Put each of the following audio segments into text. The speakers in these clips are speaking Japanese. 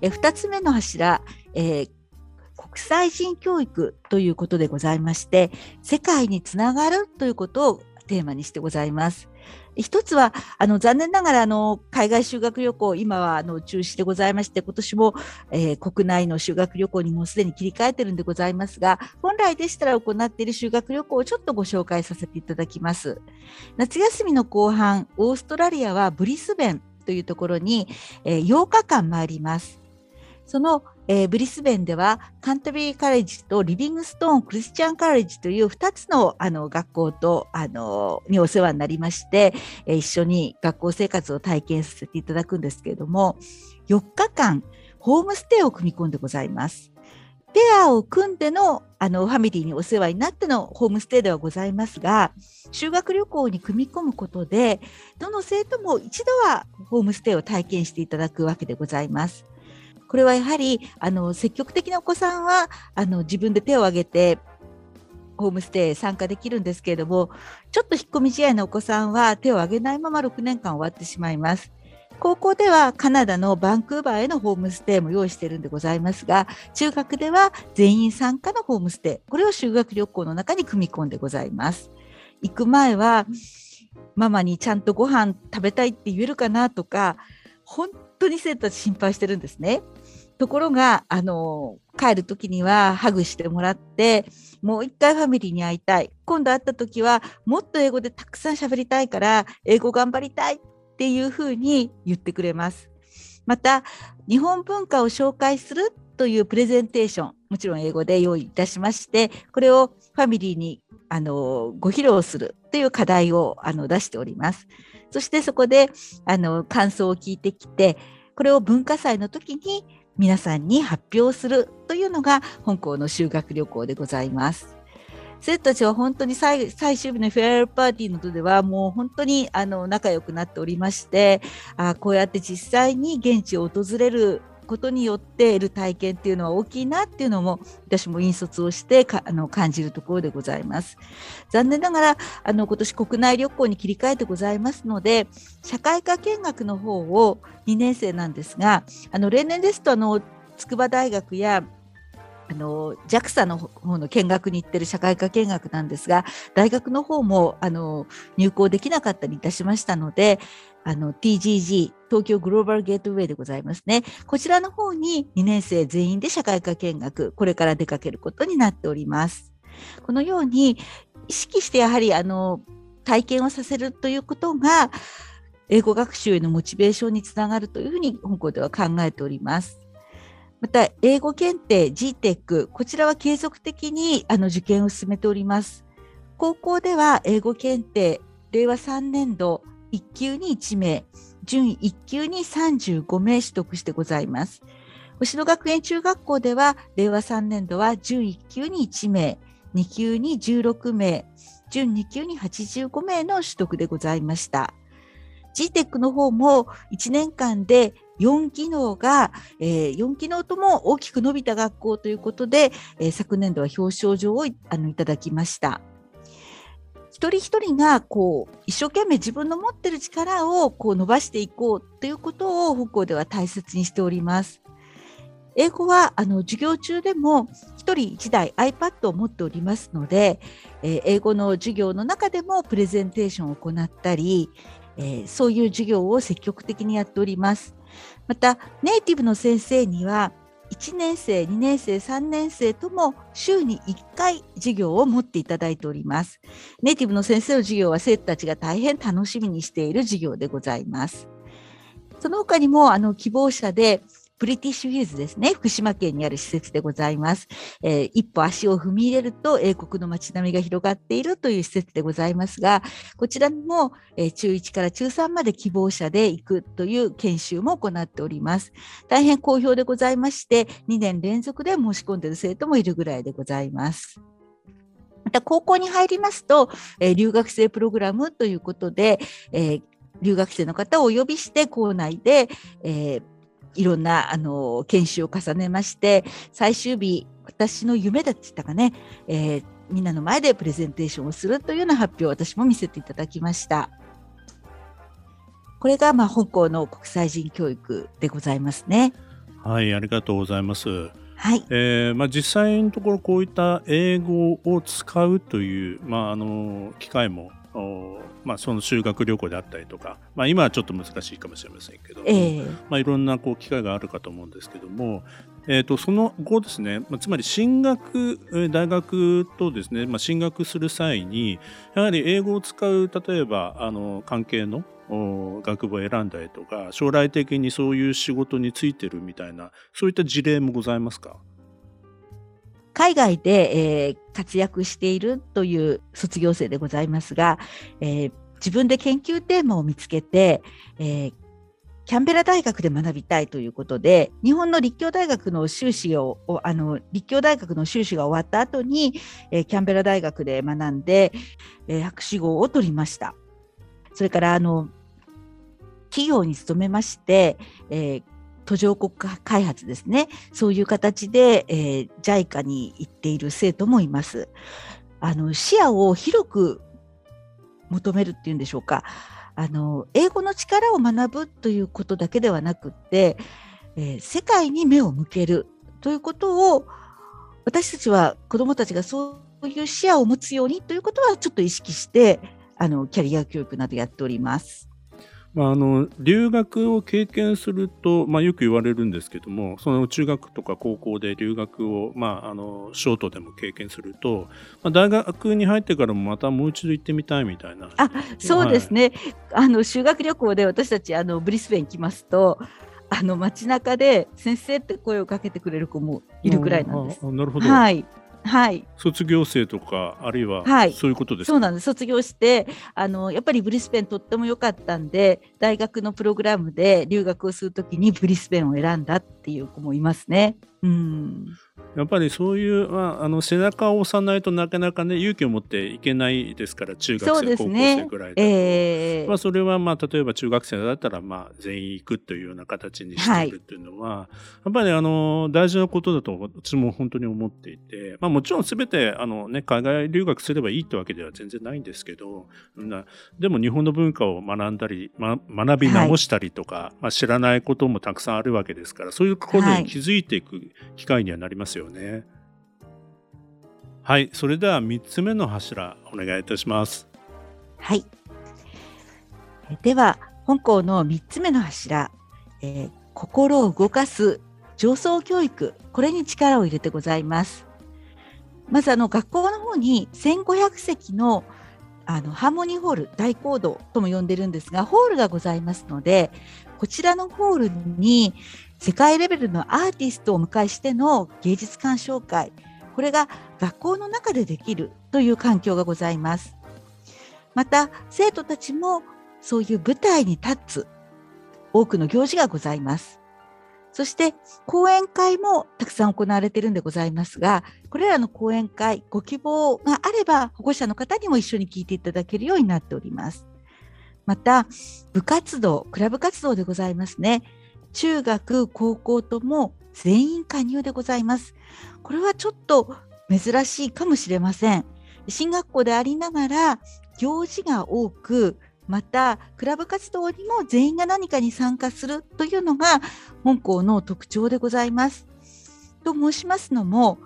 え2つ目の柱、えー、国際人教育ということでございまして世界につながるということをテーマにしてございます。一つはあの残念ながらあの海外修学旅行今はあの中止でございまして今年も、えー、国内の修学旅行にもうすでに切り替えてるんでございますが本来でしたら行っている修学旅行をちょっとご紹介させていただきます夏休みの後半オーストラリアはブリスベンというところに、えー、8日間参りますその、えー、ブリスベンではカントリーカレッジとリビングストーンクリスチャンカレッジという2つのあの学校とあのにお世話になりまして、えー、一緒に学校生活を体験させていただくんですけれども4日間ホームステイを組み込んでございます。ペアを組んでのあのファミリーにお世話になってのホームステイではございますが修学旅行に組み込むことでどの生徒も一度はホームステイを体験していただくわけでございます。これはやはりあの積極的なお子さんはあの自分で手を挙げてホームステイ参加できるんですけれどもちょっと引っ込み試合のお子さんは手を挙げないまま6年間終わってしまいます。高校ではカナダのバンクーバーへのホームステイも用意しているんでございますが中学では全員参加のホームステイこれを修学旅行の中に組み込んでございます。行く前はママにちゃんとご飯食べたいって言えるかなとか本当に生徒たち心配してるんですね。ところが、あの、帰る時にはハグしてもらって、もう一回ファミリーに会いたい。今度会った時は、もっと英語でたくさん喋りたいから、英語頑張りたいっていうふうに言ってくれます。また、日本文化を紹介するというプレゼンテーション、もちろん英語で用意いたしまして、これをファミリーにあのご披露するという課題をあの出しております。そしてそこであの感想を聞いてきて、これを文化祭の時に皆さんに発表するというのが本校の修学旅行でございます。生徒たちは本当に最終日のフェアルパーティーのとではもう本当にあの仲良くなっておりましてあこうやって実際に現地を訪れることによって得る体験っていうのは大きいなっていうのも私も引率をしてあの感じるところでございます。残念ながらあの今年国内旅行に切り替えてございますので社会科見学の方を2年生なんですがあの例年ですとあの筑波大学やあの JAXA の方の見学に行ってる社会科見学なんですが大学の方もあの入校できなかったりいたしましたのであの TGG 東京グローバルゲートウェイでございますねこちらの方に2年生全員で社会科見学これから出かけることになっておりますこのように意識してやはりあの体験をさせるということが英語学習へのモチベーションにつながるというふうに本校では考えております。また、英語検定 GTEC、こちらは継続的にあの受験を進めております。高校では英語検定、令和3年度1級に1名、準1級に35名取得してございます。星野学園中学校では、令和3年度は準1級に1名、2級に16名、準2級に85名の取得でございました。GTEC の方も1年間で4技能が、えー、4技能とも大きく伸びた学校ということで、えー、昨年度は表彰状をいあのいただきました。一人一人がこう一生懸命自分の持ってる力をこう伸ばしていこうということを北校では大切にしております。英語はあの授業中でも1人1台 iPad を持っておりますので、えー、英語の授業の中でもプレゼンテーションを行ったり、えー、そういう授業を積極的にやっております。またネイティブの先生には1年生、2年生、3年生とも週に1回授業を持っていただいております。ネイティブの先生の授業は生徒たちが大変楽しみにしている授業でございます。その他にもあの希望者でブリティッシュヒルズですね、福島県にある施設でございます。えー、一歩足を踏み入れると英国の街並みが広がっているという施設でございますが、こちらも、えー、中1から中3まで希望者で行くという研修も行っております。大変好評でございまして、2年連続で申し込んでいる生徒もいるぐらいでございます。また高校に入りますと、えー、留学生プログラムということで、えー、留学生の方をお呼びして校内で、えー、いろんなあの研修を重ねまして最終日私の夢だったかね、えー、みんなの前でプレゼンテーションをするというような発表を私も見せていただきました。これがまあ香港の国際人教育でございますね。はい、ありがとうございます。はい。えー、まあ、実際のところこういった英語を使うという、まあ、あの機会もまあ、その修学旅行であったりとか、まあ、今はちょっと難しいかもしれませんけど、えー、まあ、いろんなこう機会があるかと思うんですけども、えー、とその後ですね、まあ、つまり進学大学とですね、まあ、進学する際にやはり英語を使う例えばあの関係の学部を選んだりとか将来的にそういう仕事についてるみたいなそういった事例もございますか？海外で、えー、活躍しているという卒業生でございますが、えー、自分で研究テーマを見つけて、えー、キャンベラ大学で学びたいということで、日本の立教大学の修士を、あの、立教大学の修士が終わった後に、えー、キャンベラ大学で学んで、えー、博士号を取りました。それから、あの、企業に勤めまして、えー、途上国開発ですね。そういう形で、えー、JICA に行っている生徒もいます。あの、視野を広く求めるっていうんでしょうか。あの、英語の力を学ぶということだけではなくって、えー、世界に目を向けるということを、私たちは子どもたちがそういう視野を持つようにということはちょっと意識して、あの、キャリア教育などやっております。まあ、あの留学を経験すると、まあ、よく言われるんですけどもその中学とか高校で留学を、まあ、あのショートでも経験すると、まあ、大学に入ってからもまたもう一度行ってみたいみたいな。あそうですね、はい、あの修学旅行で私たちあのブリスベン行きますとあの街中で先生って声をかけてくれる子もいるくらいなんです。なるほど、はいはい、卒業生とかあるいは、そういうことですそうなんです。卒業してあのやっぱりブリスベンとっても良かったんで大学のプログラムで留学をするときにブリスベンを選んだっていう子もいますね。うん。やっぱりそういう、まあ、あの背中を押さないとなかなかね勇気を持っていけないですから中学生、ね、高校生ぐらいだと、えー、まあ、それはまあ例えば中学生だったらまあ全員行くというような形にしていくっていうのは、はい、やっぱりあの大事なことだと私も本当に思っていて、まあ、もちろん全てあの、ね、海外留学すればいいってわけでは全然ないんですけどでも日本の文化を学んだり、ま、学び直したりとか、はい、まあ、知らないこともたくさんあるわけですからそういうことに気づいていく機会にはなりますよね。よね。はい、それでは3つ目の柱お願いいたします。はい。では本校の3つ目の柱、えー、心を動かす上層教育これに力を入れてございます。まずあの学校の方に1500席のあのハーモニーホール大講堂とも呼んでるんですがホールがございますのでこちらのホールに世界レベルのアーティストを迎えしての芸術鑑賞会。これが学校の中でできるという環境がございます。また生徒たちもそういう舞台に立つ多くの行事がございます。そして講演会もたくさん行われているんでございますがこれらの講演会ご希望があれば保護者の方にも一緒に聞いていただけるようになっております。また部活動クラブ活動でございますね。中学、高校とも全員加入でございます。これはちょっと珍しいかもしれません。進学校でありながら行事が多く、またクラブ活動にも全員が何かに参加するというのが本校の特徴でございます。と申しますのも、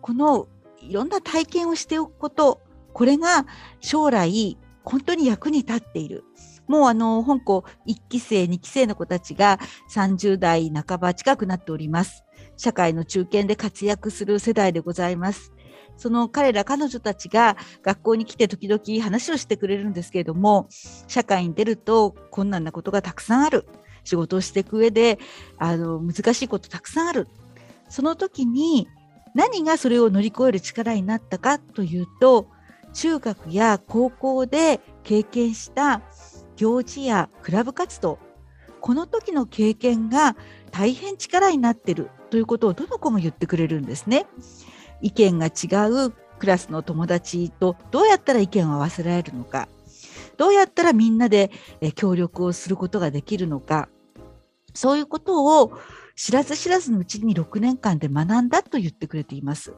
このいろんな体験をしておくこと、これが将来本当に役に立っている。もうあの本校1期生、2期生の子たちが30代半ば近くなっております。社会の中堅で活躍する世代でございます。その彼ら彼女たちが学校に来て時々話をしてくれるんですけれども、社会に出ると困難なことがたくさんある。仕事をしていく上であの難しいことたくさんあるその時に何がそれを乗り越える力になったかというと中学や高校で経験した行事やクラブ活動この時の経験が大変力になってるということをどの子も言ってくれるんですね。意見が違うクラスの友達とどうやったら意見を合わせられるのかどうやったらみんなで協力をすることができるのかそういうことを知らず知らずのうちに6年間で学んだと言ってくれています。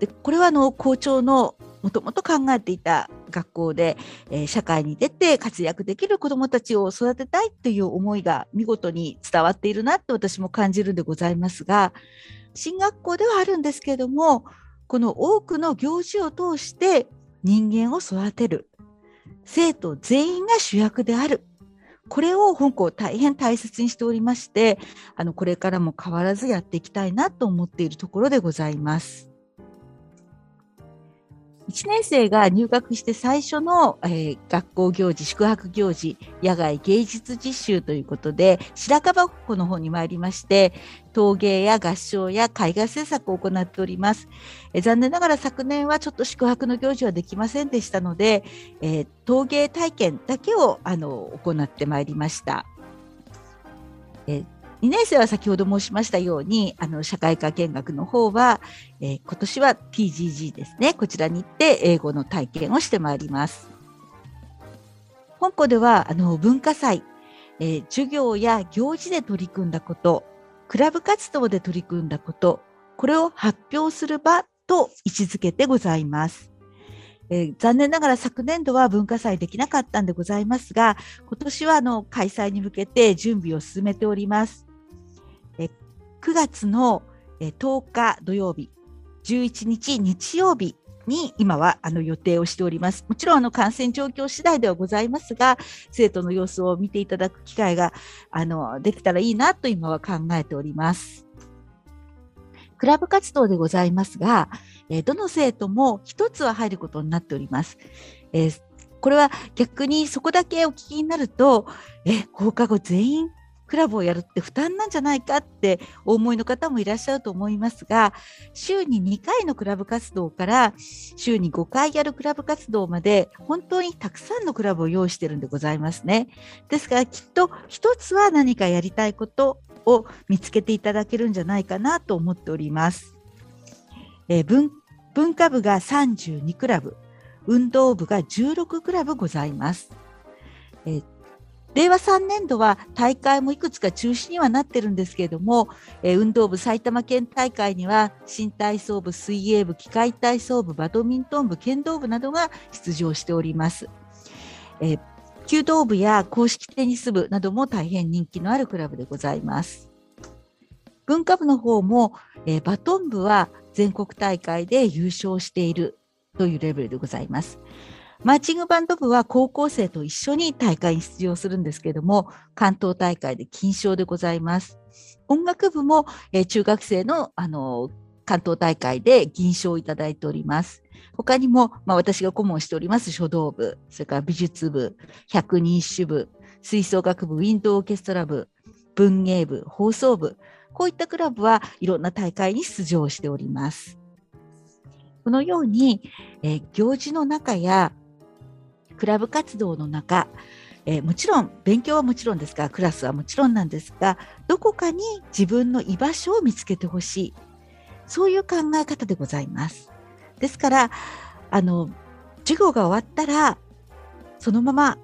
でこれはあの校長のもともと考えていた学校で、えー、社会に出て活躍できる子どもたちを育てたいという思いが見事に伝わっているなと私も感じるんでございますが進学校ではあるんですけれどもこの多くの行事を通して人間を育てる生徒全員が主役であるこれを本校大変大切にしておりましてあのこれからも変わらずやっていきたいなと思っているところでございます。1年生が入学して最初の、えー、学校行事、宿泊行事、野外芸術実習ということで、白樺湖の方に参りまして、陶芸や合唱や絵画制作を行っております。えー、残念ながら昨年はちょっと宿泊の行事はできませんでしたので、えー、陶芸体験だけをあの行ってまいりました。えー2年生は先ほど申しましたように、あの社会科見学の方は、えー、今年は PGG ですね、こちらに行って英語の体験をしてまいります。本校ではあの文化祭、えー、授業や行事で取り組んだこと、クラブ活動で取り組んだこと、これを発表する場と位置づけてございます。えー、残念ながら昨年度は文化祭できなかったんでございますが、今年はあの開催に向けて準備を進めております。9月の10日土曜日、11日日曜日に今はあの予定をしております。もちろんあの感染状況次第ではございますが、生徒の様子を見ていただく機会があのできたらいいなと今は考えております。クラブ活動でございますが、えどの生徒も一つは入ることになっております。え、これは逆にそこだけお聞きになると、え、放課後全員クラブをやるって負担なんじゃないかってお思いの方もいらっしゃると思いますが週に2回のクラブ活動から週に5回やるクラブ活動まで本当にたくさんのクラブを用意してるんでございますね。ですからきっと一つは何かやりたいことを見つけていただけるんじゃないかなと思っております。えー、文文化部が32クラブ運動部が16クラブございます。えー令和3年度は大会もいくつか中止にはなってるんですけれども、えー、運動部埼玉県大会には新体操部、水泳部、機械体操部、バドミントン部、剣道部などが出場しております。えー、弓道部や公式テニス部なども大変人気のあるクラブでございます。文化部の方も、えー、バトン部は全国大会で優勝しているというレベルでございます。マーチングバンド部は高校生と一緒に大会に出場するんですけれども、関東大会で金賞でございます。音楽部も、えー、中学生の、あの関東大会で銀賞をいただいております。他にも、まあ、私が顧問しております書道部、それから美術部、百人一首部、吹奏楽部、ウィンドウオーケストラ部、文芸部、放送部、こういったクラブはいろんな大会に出場しております。このように、えー、行事の中やクラブ活動の中、えー、もちろん勉強はもちろんですがクラスはもちろんなんですがどこかに自分の居場所を見つけてほしいそういう考え方でございます。ですからあの授業が終わったらそのまま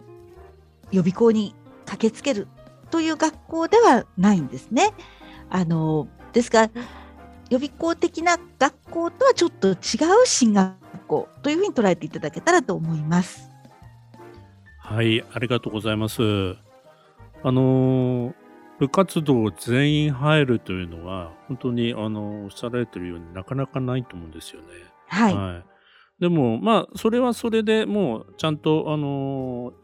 予備校に駆けつけるという学校ではないんですね。あのですから予備校的な学校とはちょっと違う進学校というふうに捉えていただけたらと思います。はい、ありがとうございます。あの、部活動全員入るというのは、本当に、あの、おっしゃられてるようになかなかないと思うんですよね。はい。はい、でも、まあ、それはそれでもう、ちゃんと、あの、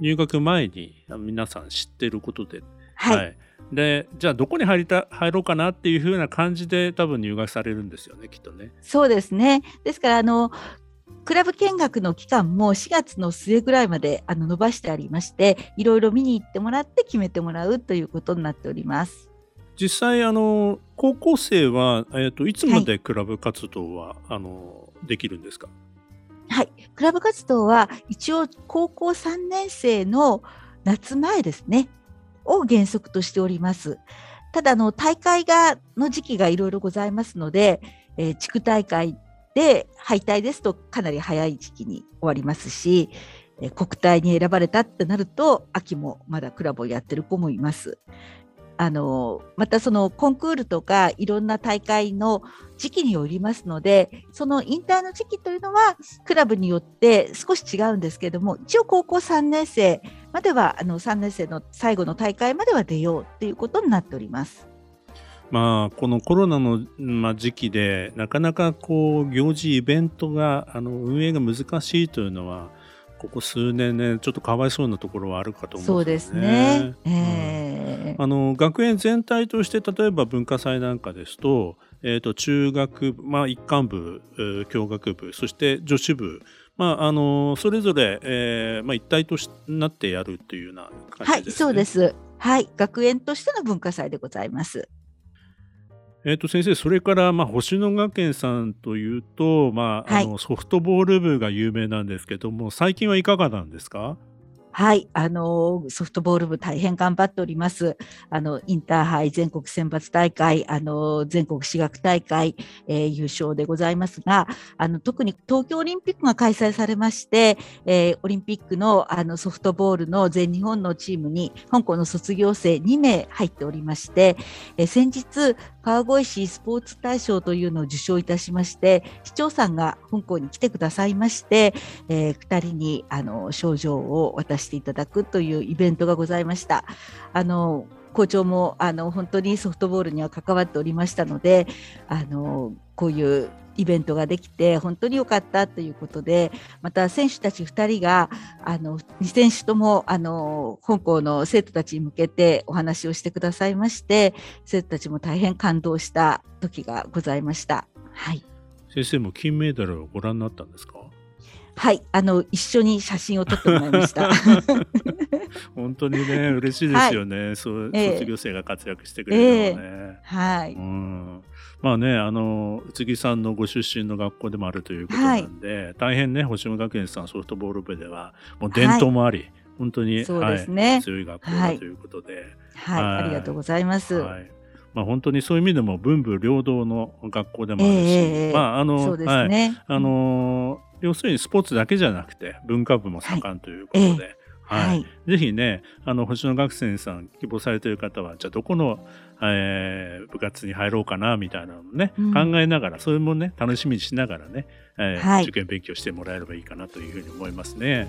入学前に皆さん知ってることで、はい、はい、でじゃあどこに入りた入ろうかなっていうふうな感じで多分入学されるんですよねきっとね。そうですねですからあのクラブ見学の期間も4月の末ぐらいまであの伸ばしてありましていろいろ見に行ってもらって決めてもらうということになっております。実際あの高校生は、えーと、いつまでクラブ活動は、あのできるんですか？はい、クラブ活動は一応高校3年生の夏前ですねを原則としております。ただあの大会がの時期がいろいろございますので、えー地区大会で敗退ですとかなり早い時期に終わりますし、国体に選ばれたってなると秋もまだクラブをやってる子もいます。あのまたそのコンクールとかいろんな大会の時期によりますのでその引退の時期というのはクラブによって少し違うんですけども一応高校3年生まではあの3年生の最後の大会までは出ようということになっております。まあこのコロナの、まあ、時期でなかなかこう行事イベントがあの運営が難しいというのはここ数年ねちょっとかわいそうなところはあるかと思そううんでですすね。うんえーあの学園全体として例えば文化祭なんかですと,、えー、と中学部、まあ、一貫部、えー教学部そして女子部、まあ、あのそれぞれ、えーまあ、一体としなってやるっていうような感はい、じですね。そうです。はい、学園としての文化祭でございます。えー、と先生それから、まあ、星野学園さんというと、まあ、あのソフトボール部が有名なんですけども最近はいかがなんですか？はい、あのソフトボール部大変頑張っております。あのインターハイ全国選抜大会、あの全国私学大会、えー優勝でございますが、あの特に東京オリンピックが開催されまして、えーオリンピックのあのソフトボールの全日本のチームに香港の卒業生2名入っておりまして、えー先日川越市スポーツ大賞というのを受賞いたしまして、市長さんが本校に来てくださいまして、えー、2人にあの賞状を渡していただくというイベントがございました。あの校長もあの本当にソフトボールには関わっておりましたのであのこういうイベントができて本当に良かったということでまた選手たち2人があの2選手ともあの香港の生徒たちに向けてお話をしてくださいまして生徒たちも大変感動した時がございました。はい先生も金メダルをご覧になったんですか？はい、あの一緒に写真を撮ってもらいました。本当にね嬉しいですよね、そうええ。卒業生が活躍してくれるのはね。はい、うん。まあねあの宇津木さんのご出身の学校でもあるということなんで、大変ね星野学園さんソフトボール部ではもう伝統もあり、本当に、そうですはねい、強い学校はい。だということで、はい、はい。ありがとうございます。はい。まあ、本当にそういう意味でも文武両道の学校でもあるし、ええ。まああのそうですはい。ね。あのー要するにスポーツだけじゃなくて文化部も盛んということで、はい。はい、ぜひねあの星野学生さん希望されている方はじゃあどこの、えー部活に入ろうかなみたいなのをね、うん。考えながらそれもね楽しみにしながらね、えーはい。受験勉強してもらえればいいかなというふうに思いますね。